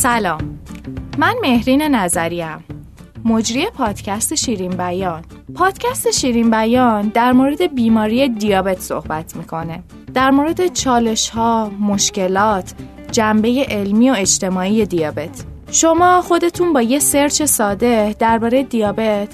سلام. من مهرین نظریم. مجری پادکست شیرین بیان. پادکست شیرین بیان در مورد بیماری دیابت صحبت می‌کنه. در مورد چالش ها، مشکلات، جنبه علمی و اجتماعی دیابت. شما خودتون با یه سرچ ساده درباره دیابت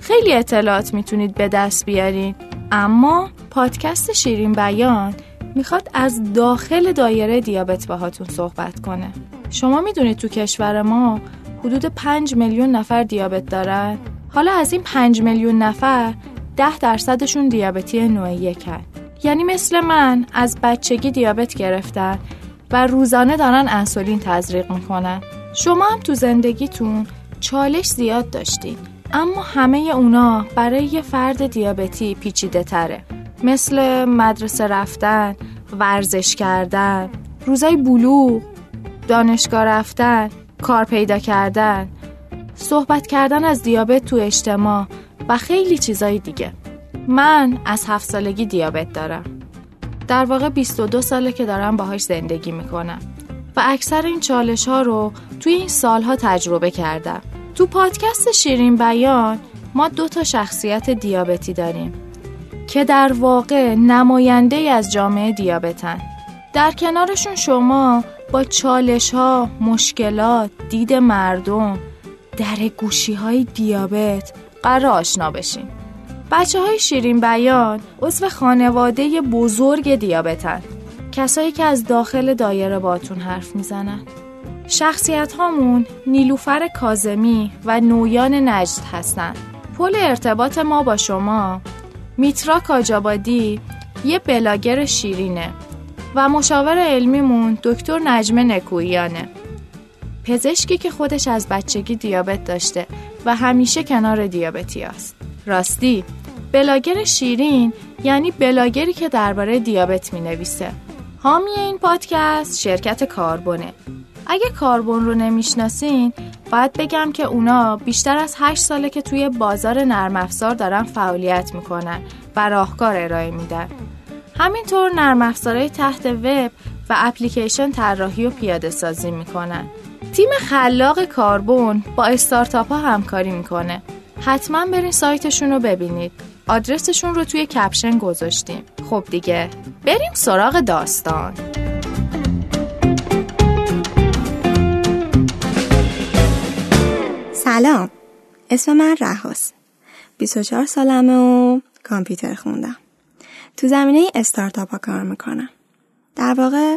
خیلی اطلاعات می‌تونید به دست بیارین. اما پادکست شیرین بیان می‌خواد از داخل دایره دیابت باهاتون صحبت کنه. شما می‌دونید تو کشور ما حدود 5 میلیون نفر دیابت دارن. حالا از این 5 میلیون نفر 10 درصدشون دیابتی نوع یکن یعنی مثل من از بچگی دیابت گرفتن و روزانه دارن انسولین تزریق می‌کنن. شما هم تو زندگیتون چالش زیاد داشتین اما همه اونا برای یه فرد دیابتی پیچیده تره. مثل مدرسه رفتن، ورزش کردن، روزای بلوغ، دانشگاه رفتن، کار پیدا کردن، صحبت کردن از دیابت تو اجتماع و خیلی چیزای دیگه. من از هفت سالگی دیابت دارم. در واقع 22 ساله که دارم باهاش زندگی می‌کنم. و اکثر این چالش ها رو توی این سالها تجربه کردم. تو پادکست شیرین بیان ما دو تا شخصیت دیابتی داریم که در واقع نماینده از جامعه دیابتن. در کنارشون شما با چالش ها، مشکلات، دید مردم، در گوشی های دیابت قرار آشنا بشین. بچه های شیرین بیان عضو خانواده بزرگ دیابتن. کسایی که از داخل دایره باتون حرف می‌زنن. شخصیت هامون نیلوفر کازمی و نویان نجد هستن. پل ارتباط ما با شما میترا کاجابادی یه بلاگر شیرینه. و مشاور علمیمون دکتر نجمه نکویانه پزشکی که خودش از بچگی دیابت داشته و همیشه کنار دیابتی است. راستی بلاگر شیرین یعنی بلاگری که درباره دیابت می نویسه حامی این پادکست شرکت کاربنه. اگه کاربن رو نمی‌شناسین باید بگم که اونا بیشتر از 8 ساله که توی بازار نرم افزار دارن فعالیت می‌کنن و راهکار ارائه میدن. همینطور نرم افزارهای تحت وب و اپلیکیشن طراحی و پیاده سازی می‌کنن. تیم خلاق کاربن با استارتاپ ها همکاری می‌کنه. حتما برین سایتشون رو ببینید. آدرسشون رو توی کپشن گذاشتیم. خب دیگه بریم سراغ داستان. سلام اسم من رهاست. 24 سالمه و کامپیوتر خوندم. تو زمینه استارتاپ ها کار می‌کنم در واقع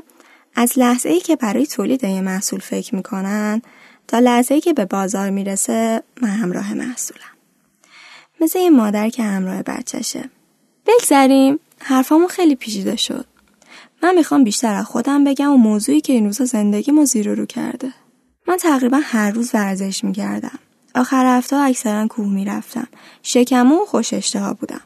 از لحظه ای که برای تولید یه محصول فکر می‌کنن تا لحظه ای که به بازار می‌رسه من همراه محصولم. مثل یه مادر که همراه بچهشه. بگذریم حرفامون خیلی پیچیده شد. من می‌خوام بیشتر از خودم بگم و موضوعی که این روزا زندگیمو زیر رو کرده. من تقریبا هر روز ورزش می‌کردم. آخر هفته اکثرا کوه می‌رفتم. شکمو و خوش اشتها بودم.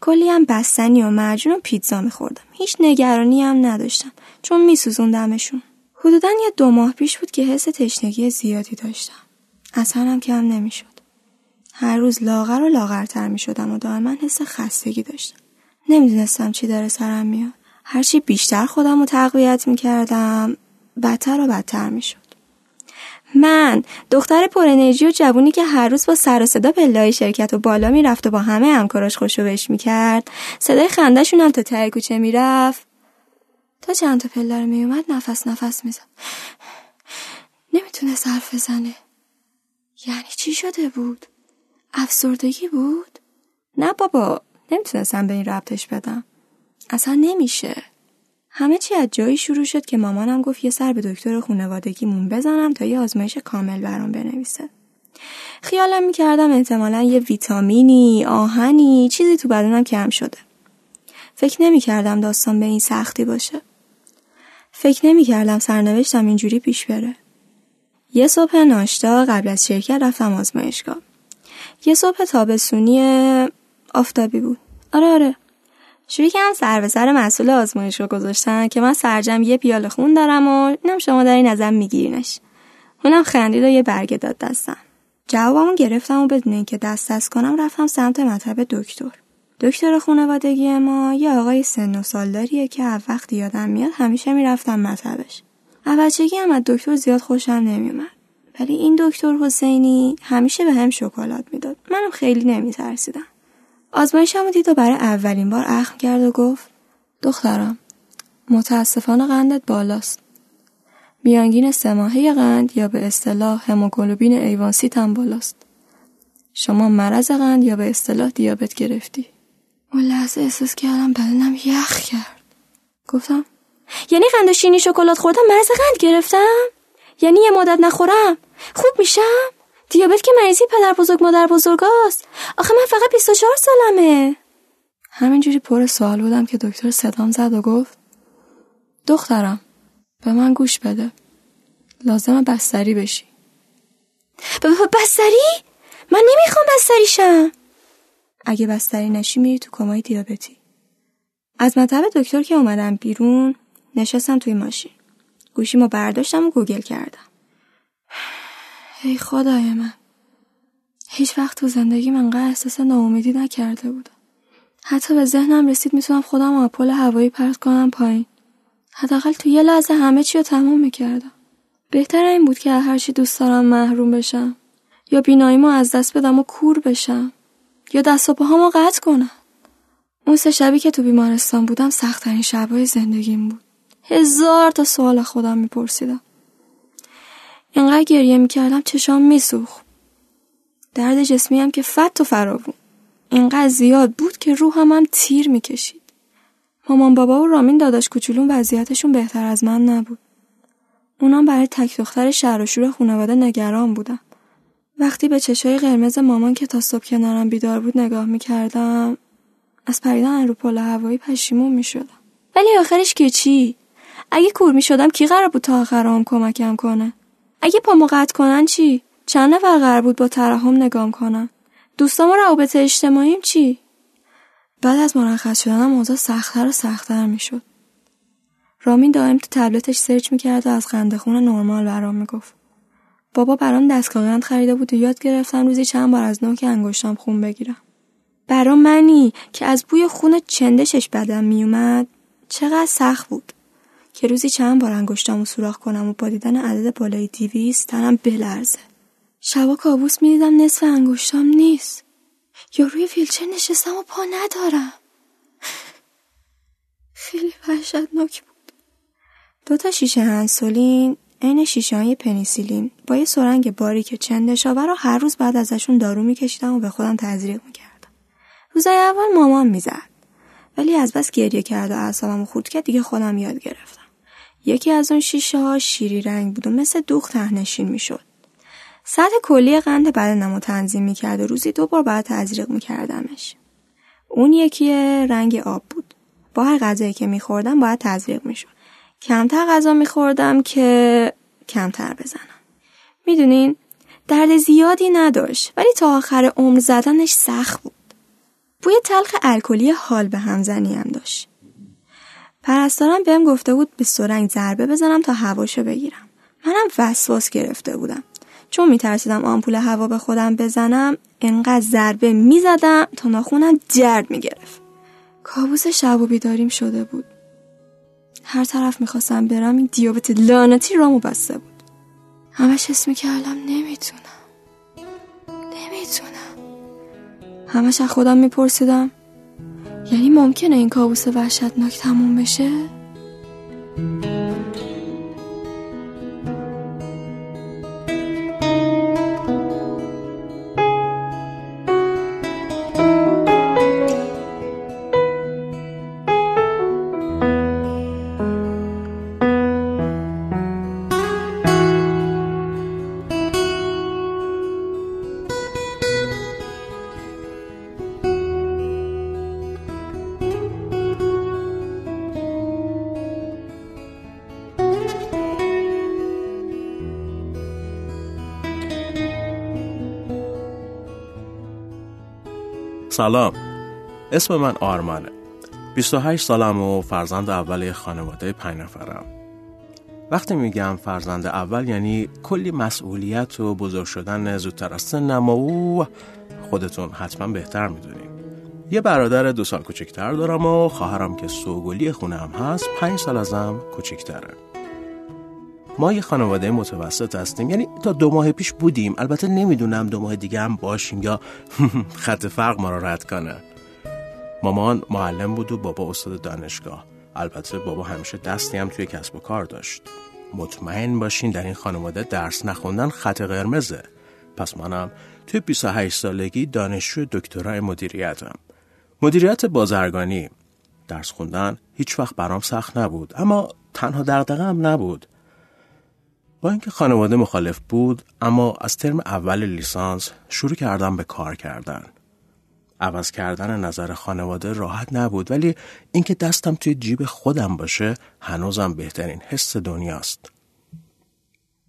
کلی هم بستنی و معجون و پیتزا میخوردم. هیچ نگرانی هم نداشتم چون میسوزوندمشون. حدودا یه دو ماه پیش بود که حس تشنگی زیادی داشتم. اصلا هم کم نمی‌شد. هر روز لاغر و لاغرتر می‌شدم و دائما حس خستگی داشتم. نمی‌دونستم چی داره سرم میاد. هرچی بیشتر خودم رو تقویت می‌کردم بدتر و بدتر می‌شد. من. دختر پر انرژی و جوونی که هر روز با سر و صدا پلای شرکت و بالا می‌رفت و با همه همکاراش خوشو می‌کرد. صدای خندهشون هم تا ته کوچه می‌رفت. تا چند تا پله رو میومد نفس نفس می‌زد. نمی‌تونه حرف بزنه. یعنی چی شده بود؟ افسردگی بود؟ نه بابا نمی‌تونستم به این ربطش بدم. اصلا نمیشه. همه چی از جایی شروع شد که مامانم گفت یه سر به دکتر خونوادگیمون بزنم تا یه آزمایش کامل برام بنویسه. خیالم می‌کردم احتمالا یه ویتامینی، آهنی، چیزی تو بدنم کم شده. فکر نمی‌کردم داستان به این سختی باشه. فکر نمی‌کردم سرنوشتم اینجوری پیش بره. یه صبح ناشتا قبل از شرکت رفتم آزمایشگاه. یه صبح تابستونی آفتابی بود. آره آره شروع کردم سر به سر مسئول آزمایش رو گذاشتن که من سرجم یه پیاله خون دارم و اینم شما در این ازم میگیرینش. اونم خندید و یه برگه داد دستم. جوابمو گرفتم و بدون اینکه دست دست کنم رفتم سمت مطب دکتر. دکتر خانوادگی ما یه آقای سن و سالداریه که هر وقت یادم میاد همیشه می‌رفتم مطبش. بچگی هم از دکتر زیاد خوشم نمیومد ولی این دکتر حسینی همیشه به هم شکلات می‌داد. منم خیلی نمیترسیدم. آزمایشمو دید و برای اولین بار اخم کرد و گفت دخترم متاسفانه قندت بالاست. میانگین سه قند یا به اصطلاح هموگلوبین ایوانسیت هم بالاست. شما مرض قند یا به اصطلاح دیابت گرفتی. اون لحظه احساس کردم بدنم یخ کرد. گفتم یعنی قند و شینی شکلات خوردم مرض قند گرفتم؟ یعنی یه مدت نخورم؟ خوب میشم؟ دیابت که مریضی پدر بزرگ مادر بزرگاست آخه من فقط 24 سالمه. همینجوری پر سوال بودم که دکتر صدام زد و گفت دخترم به من گوش بده. لازمه بستری بشی. بستری؟ من نمی‌خوام بستری شم. اگه بستری نشی میری تو کمای دیابتی. از مطب دکتر که اومدم بیرون نشستم توی ماشین. گوشیمو برداشتم و گوگل کردم. ای خدای من. هیچ وقت تو زندگی من احساس ناامیدی نکرده بودم. حتی به ذهنم رسید می‌تونم خودم از پل هوایی پرت کنم پایین. حداقل تو یه لحظه همه چی رو تموم می‌کردم. بهتر این بود که هر چی دوست دارم محروم بشم. یا بیناییمو از دست بدم و کور بشم. یا دست و پاهامو قطع کنم. اون سه شبی که تو بیمارستان بودم سختترین شبای زندگیم بود. هزار تا سوال خودم میپرسیدم. اینقدر گریه می‌کردم چشام میسوخت. درد جسمی هم که فت و فراوون اینقدر زیاد بود که روحم هم تیر می‌کشید. مامان بابا و رامین داداش کوچولون وضعیتشون بهتر از من نبود. اونام برای تک دختر شهر و شور خانواده نگران بودن. وقتی به چشای قرمز مامان که تا صبح کنارم بیدار بود نگاه می‌کردم از پریدن رو پل هوایی پشیمون می‌شدم. ولی آخرش که چی؟ اگه کور می‌شدم کی قرار بود تا آخرام کمکم کنه؟ اگه پامو قطع کنن چی؟ چند نفر قرار بود با ترحم نگام کنن؟ دوستام و روابط اجتماعیم چی؟ بعد از مرخص شدنم اوضاع سختتر و سختتر می‌شد. رامین دائم تو تبلتش سرچ می‌کرد و از خنده خون نرمال برام می‌گفت. بابا برام دستگاه قند خریده بود و یاد گرفتم روزی چند بار از نوک انگشتام خون بگیرم. برام منی که از بوی خون چندشش بدم میومد چقدر سخت بود. که روزی چند بار انگشتامو سوراخ کنم و با دیدن عدد بالای دیویست تنم بلرزه. شبا کابوس می‌دیدم نصف انگشتام نیست. یا روی ویلچر نشستم و پا ندارم. خیلی وحشتناک بود. دو تا شیشه انسولین عین شیشه های پنیسیلین. با یه سرنگ باریک چندشاور رو هر روز بعد ازشون دارو میکشیدم و به خودم تزریق می‌کردم. روزای اول مامان می‌زد. ولی از بس گریه کرد و اعصابم خورد کرد دیگه خودم یاد گرفتم. یکی از اون شیشه ها شیری رنگ بود و مثل دوخ تهنشین می‌شد. سطح کلی قند بدنم رو تنظیم می‌کرد و روزی دو بار باید تزریق میکردمش. اون یکی رنگ آب بود. با هر غذایی که میخوردم باید تزریق می‌شد. کمتر غذا میخوردم که کمتر بزنم. می‌دونین درد زیادی نداشت ولی تا آخر عمر زدنش سخت بود. بوی تلخ الکلی حال به همزنی هم داشت. پرستارم بهم گفته بود به سرنگ ضربه بزنم تا هواشو بگیرم. منم وسواس گرفته بودم. چون میترسیدم آمپول هوا به خودم بزنم انقدر ضربه می‌زدم تا ناخونم جرد می‌گرفت. کابوس شب و بیداریم شده بود. هر طرف می‌خواستم برم این دیابت لعنتی رامو بسته بود. همش حس می‌کردم نمی‌تونم. نمی‌تونم. همش از خودم میپرسیدم. یعنی ممکنه این کابوس وحشتناک تموم بشه؟ سلام. اسم من آرمانه. 28 سالم و فرزند اول خانواده پنج نفرم. وقتی میگم فرزند اول یعنی کلی مسئولیت و بزرگ شدن زودتر از سنم و خودتون حتما بهتر می‌دونیم یه برادر دو سال کوچکتر دارم و خواهرم که سوگلی خونه هم هست پنج سال ازم کوچکتره. ما یه خانواده متوسط هستیم یعنی تا دو ماه پیش بودیم. البته نمی‌دونم دو ماه دیگه هم باشیم یا خط فرق ما رو رد کنه. مامان معلم بود و بابا استاد دانشگاه. البته بابا همیشه دستی هم توی کسب و کار داشت. مطمئن باشین در این خانواده درس نخوندن خط قرمزه. پس منم توی 28 سالگی دانشجو دکترای مدیریتم. مدیریت بازرگانی. درس خوندن هیچ وقت برام سخت نبود اما تنها دغدغه هم نبود. با اینکه خانواده مخالف بود اما از ترم اول لیسانس شروع کردم به کار کردن. عوض کردن نظر خانواده راحت نبود ولی اینکه دستم توی جیب خودم باشه هنوزم بهترین حس دنیاست.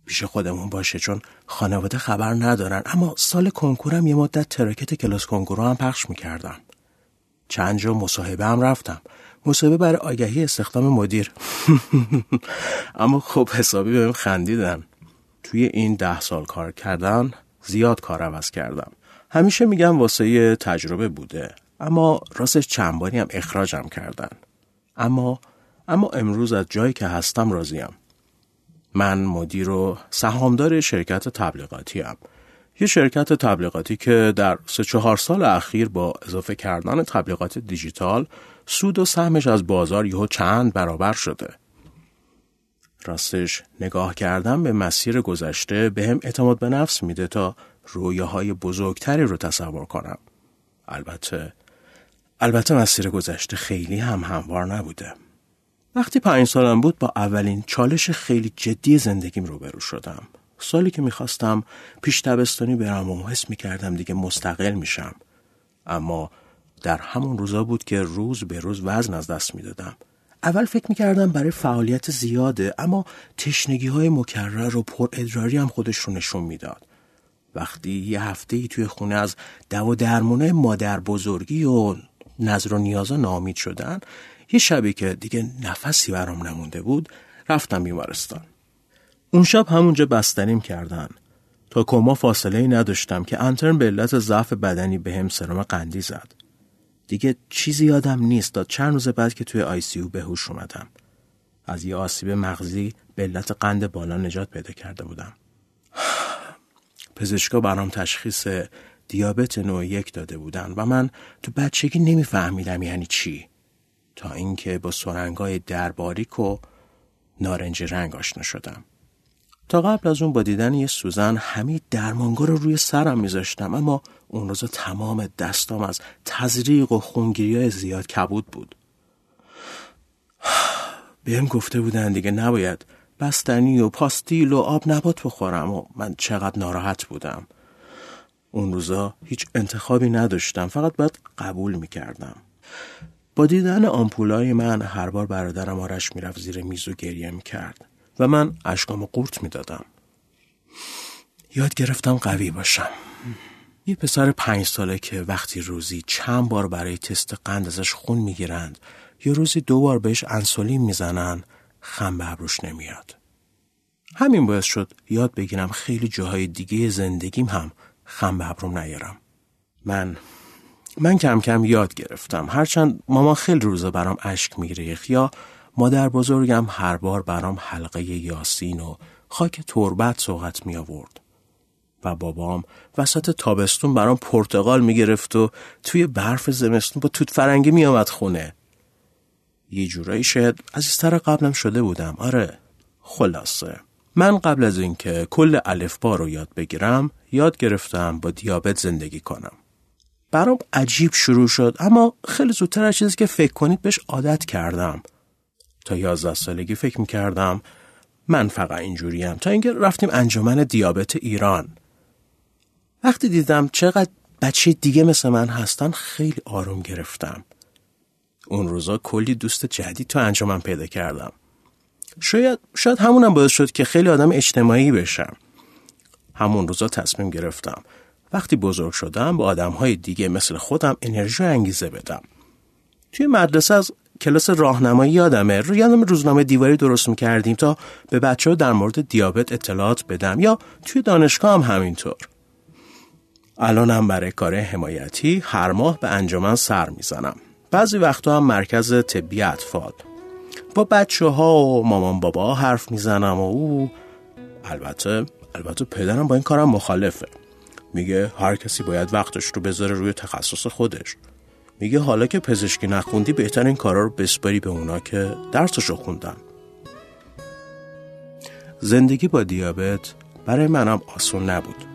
پیش خودمون باشه چون خانواده خبر ندارن اما سال کنکورم یه مدت ترکت کلاس کنکورو هم پخش می‌کردم چند جا مصاحبه هم رفتم. مصاحبه برای آگهی استخدام مدیر. اما خب حسابی بهم خندیدن. توی این ده سال کار کردن زیاد کار عوض کردم. همیشه میگم واسه تجربه بوده. اما راستش چند باری هم اخراجم کردن. اما اما امروز از جایی که هستم راضیم. من مدیر و سهامدار شرکت تبلیغاتی هم. یه شرکت تبلیغاتی که در سه چهار سال اخیر با اضافه کردن تبلیغات دیجیتال سود و سهمش از بازار یهو چند برابر شده. راستش نگاه کردن به مسیر گذشته به هم اعتماد به نفس میده تا رویاهای بزرگتری رو تصور کنم. البته البته مسیر گذشته خیلی هم هموار نبوده. وقتی پنج سالم بود با اولین چالش خیلی جدی زندگیم روبرو شدم. سالی که می‌خواستم پیش تبستانی برم و حس می‌کردم دیگه مستقل میشم. اما در همون روزا بود که روز به روز وزن از دست می‌دادم. اول فکر می‌کردم برای فعالیت زیاده اما تشنگی های مکرر و پر ادراری هم خودش رو نشون می‌داد. وقتی یه هفته ای توی خونه از دو درمونه مادر بزرگی و نظر و نیازا نامید شدن یه شبی که دیگه نفسی برام نمونده بود رفتم بیمارستان اون شب همونجا بستنیم کردن. تا کما فاصله ای نداشتم که انترن به علت ضعف بدنی به هم سرم قندی زد. دیگه چیزی یادم نیست تا چند روز بعد که توی آی سی او هوش اومدم. از یه آسیب مغزی به علت قند بالا نجات پیدا کرده بودم. پزشکا برام تشخیص دیابت نوع یک داده بودن و من تو بچگی نمیفهمیدم یعنی چی. تا اینکه با سرنگای درباریک و نارنجی رنگ آشنا شدم. تا قبل از اون با دیدن یه سوزن همه درمانگا رو روی سرم میذاشتم اما اون روزا تمام دستام از تزریق و خونگیری های زیاد کبود بود. بهم گفته بودن دیگه نباید بستنی و پاستیل و آب نبات بخورم و من چقدر ناراحت بودم. اون روزا هیچ انتخابی نداشتم فقط باید قبول می‌کردم. با دیدن آمپولای من هر بار برادرم آرش می‌رفت زیر میز و گریه می‌کرد. و من اشکامو قورت می‌دادم. یاد گرفتم قوی باشم. یه پسر پنج ساله که وقتی روزی چند بار برای تست قند ازش خون می‌گیرند یا روزی دو بار بهش انسولین می‌زنن خم به ابروش نمیاد. همین باعث شد یاد بگیرم خیلی جاهای دیگه زندگیم هم خم به ابروم نیارم. من من کم کم یاد گرفتم. هرچند ماما خیلی روزا برام اشک میریخت یا مادر بزرگم هر بار برام حلقه یاسین و خاک تربت سوقت می آورد. و بابام وسط تابستون برام پرتقال می‌گرفت و توی برف زمستون با توت فرنگی می آمد خونه. یه جورایی شاید عزیزتر قبلم شده بودم. آره خلاصه. من قبل از اینکه کل الفبا رو یاد بگیرم یاد گرفتم با دیابت زندگی کنم. برام عجیب شروع شد اما خیلی زودتر از چیزی که فکر کنید بهش عادت کردم. تا یازده سالگی فکر می‌کردم من فقط اینجوریم. تا اینکه رفتیم انجمن دیابت ایران. وقتی دیدم چقدر بچه دیگه مثل من هستن خیلی آروم گرفتم. اون روزا کلی دوست جدید تو انجمن پیدا کردم. شاید شاید همونم باعث شد که خیلی آدم اجتماعی بشم. همون روزا تصمیم گرفتم. وقتی بزرگ شدم با آدم های دیگه مثل خودم انرژی و انگیزه بدم. توی مدرسه از کلاس راهنمایی یادمه. رو یادم روزنامه دیواری درست می‌کردیم تا به بچه ها در مورد دیابت اطلاعات بدم یا توی دانشگاه هم همینطور. الانم برای کار حمایتی هر ماه به انجمن سر می‌زنم. بعضی وقتا هم مرکز طبی اطفال. با بچه ها و مامان بابا حرف می‌زنم و او البته البته پدرم با این کارم مخالفه. میگه هر کسی باید وقتش رو بذاره روی تخصص خودش. میگه حالا که پزشکی نخوندی بهتر این کارا رو بسپاری به اونا که درسشو خوندن. زندگی با دیابت برای منم آسون نبود.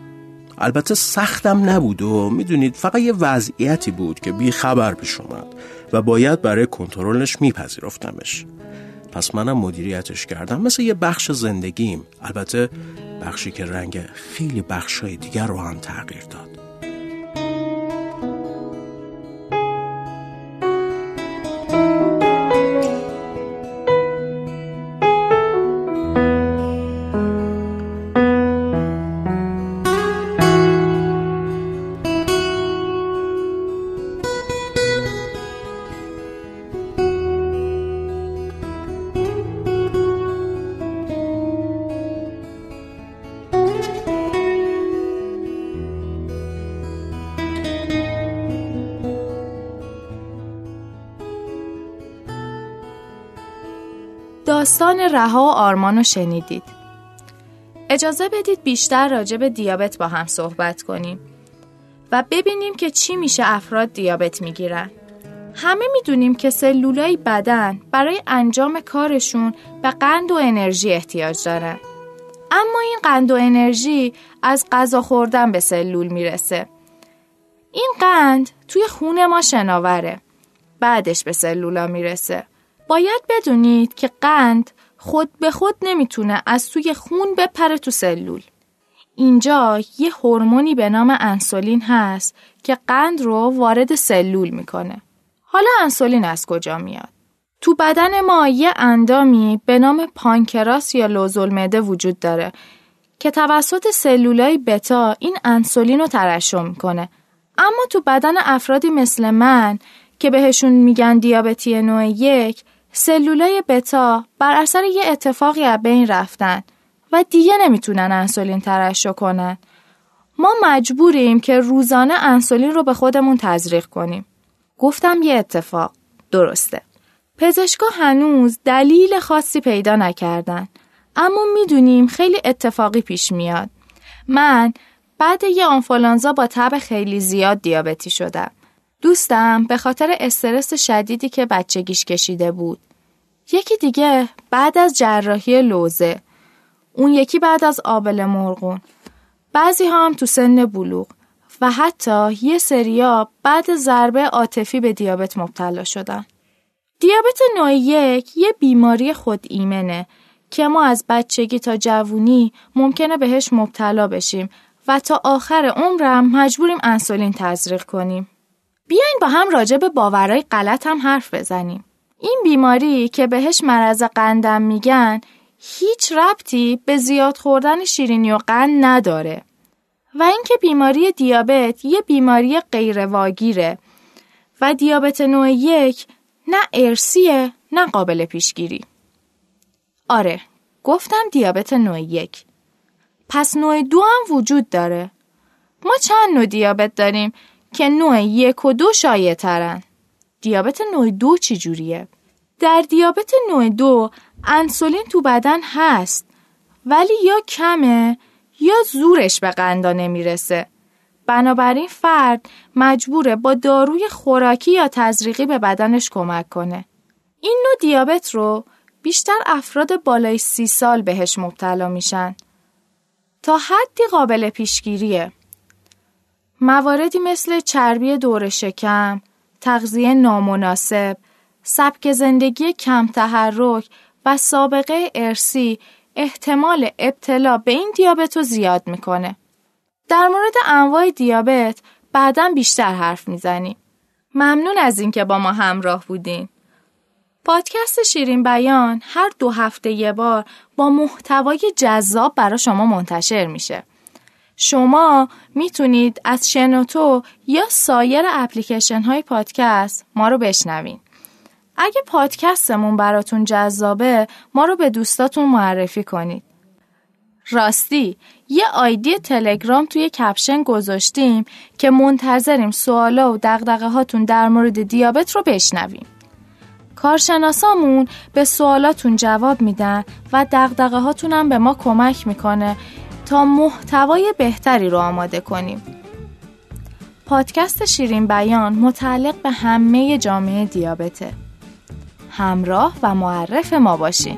البته سختم نبود و می‌دونید فقط یه وضعیتی بود که بی خبر پیش اومد و باید برای کنترلش میپذیرفتمش. پس منم مدیریتش کردم. مثل یه بخش زندگیم. البته بخشی که رنگ خیلی بخشای دیگر رو هم تغییر داد. داستان رها و آرمان رو شنیدید. اجازه بدید بیشتر راجع به دیابت با هم صحبت کنیم و ببینیم که چی میشه افراد دیابت می‌گیرن. همه می‌دونیم که سلولای بدن برای انجام کارشون به قند و انرژی احتیاج دارن. اما این قند و انرژی از غذا خوردن به سلول می‌رسه. این قند توی خون ما شناوره. بعدش به سلولا می‌رسه. باید بدونید که قند خود به خود نمی‌تونه از توی خون بپره تو سلول. اینجا یه هورمونی به نام انسولین هست که قند رو وارد سلول می‌کنه. حالا انسولین از کجا میاد؟ تو بدن ما یه اندامی به نام پانکراس یا لوزالمعده وجود داره که توسط سلولای بتا این انسولین رو ترشح می‌کنه. اما تو بدن افرادی مثل من که بهشون میگن دیابتی نوع یک سلولای بتا بر اثر یه اتفاقی از بین رفتن و دیگه نمی‌تونن انسولین ترشح کنن. ما مجبوریم که روزانه انسولین رو به خودمون تزریق کنیم. گفتم یه اتفاق. درسته. پزشکا هنوز دلیل خاصی پیدا نکردن. اما می‌دونیم خیلی اتفاقی پیش میاد. من بعد یه آنفولانزا با تب خیلی زیاد دیابتی شدم. دوستم به خاطر استرس شدیدی که بچگیش کشیده بود. یکی دیگه بعد از جراحی لوزه. اون یکی بعد از آبل مرغون. بعضی ها هم تو سن بلوغ و حتی یه سریا بعد ضربه عاطفی به دیابت مبتلا شدن. دیابت نوع یک یه بیماری خود ایمنه که ما از بچگی تا جوونی ممکنه بهش مبتلا بشیم و تا آخر عمرم مجبوریم انسولین تزریق کنیم. بیاین با هم راجع به باورای غلط هم حرف بزنیم. این بیماری که بهش مرض قندم میگن هیچ ربطی به زیاد خوردن شیرینی و قند نداره. و اینکه بیماری دیابت یه بیماری غیرواگیره و دیابت نوع یک نه ارسیه نه قابل پیشگیری. آره، گفتم دیابت نوع یک. پس نوع دو هم وجود داره. ما چند نوع دیابت داریم که نوع یک و دو شایع ترن. دیابت نوع دو چی جوریه؟ در دیابت نوع دو انسولین تو بدن هست ولی یا کمه یا زورش به قندا نمی‌رسه. بنابراین فرد مجبوره با داروی خوراکی یا تزریقی به بدنش کمک کنه. این نوع دیابت رو بیشتر افراد بالای سی سال بهش مبتلا میشن. تا حدی قابل پیشگیریه. مواردی مثل چربی دور شکم، تغذیه نامناسب، سبک زندگی کم تحرک و سابقه ارسی احتمال ابتلا به این دیابت رو زیاد می‌کنه. در مورد انواع دیابت بعدا بیشتر حرف می‌زنیم. ممنون از اینکه با ما همراه بودین. پادکست شیرین بیان هر دو هفته یه بار با محتوای جذاب برای شما منتشر میشه. شما می‌تونید از شنوتو یا سایر اپلیکیشن های پادکست ما رو بشنوین. اگه پادکستمون براتون جذابه ما رو به دوستاتون معرفی کنید. راستی یه آیدی تلگرام توی کپشن گذاشتیم که منتظریم سوالا و دقدقه هاتون در مورد دیابت رو بشنویم. کارشناسامون به سوالاتون جواب میدن و دقدقه هاتون هم به ما کمک می‌کنه تا محتوای بهتری رو آماده کنیم. پادکست شیرین بیان متعلق به همه جامعه دیابته. همراه و معرف ما باشین.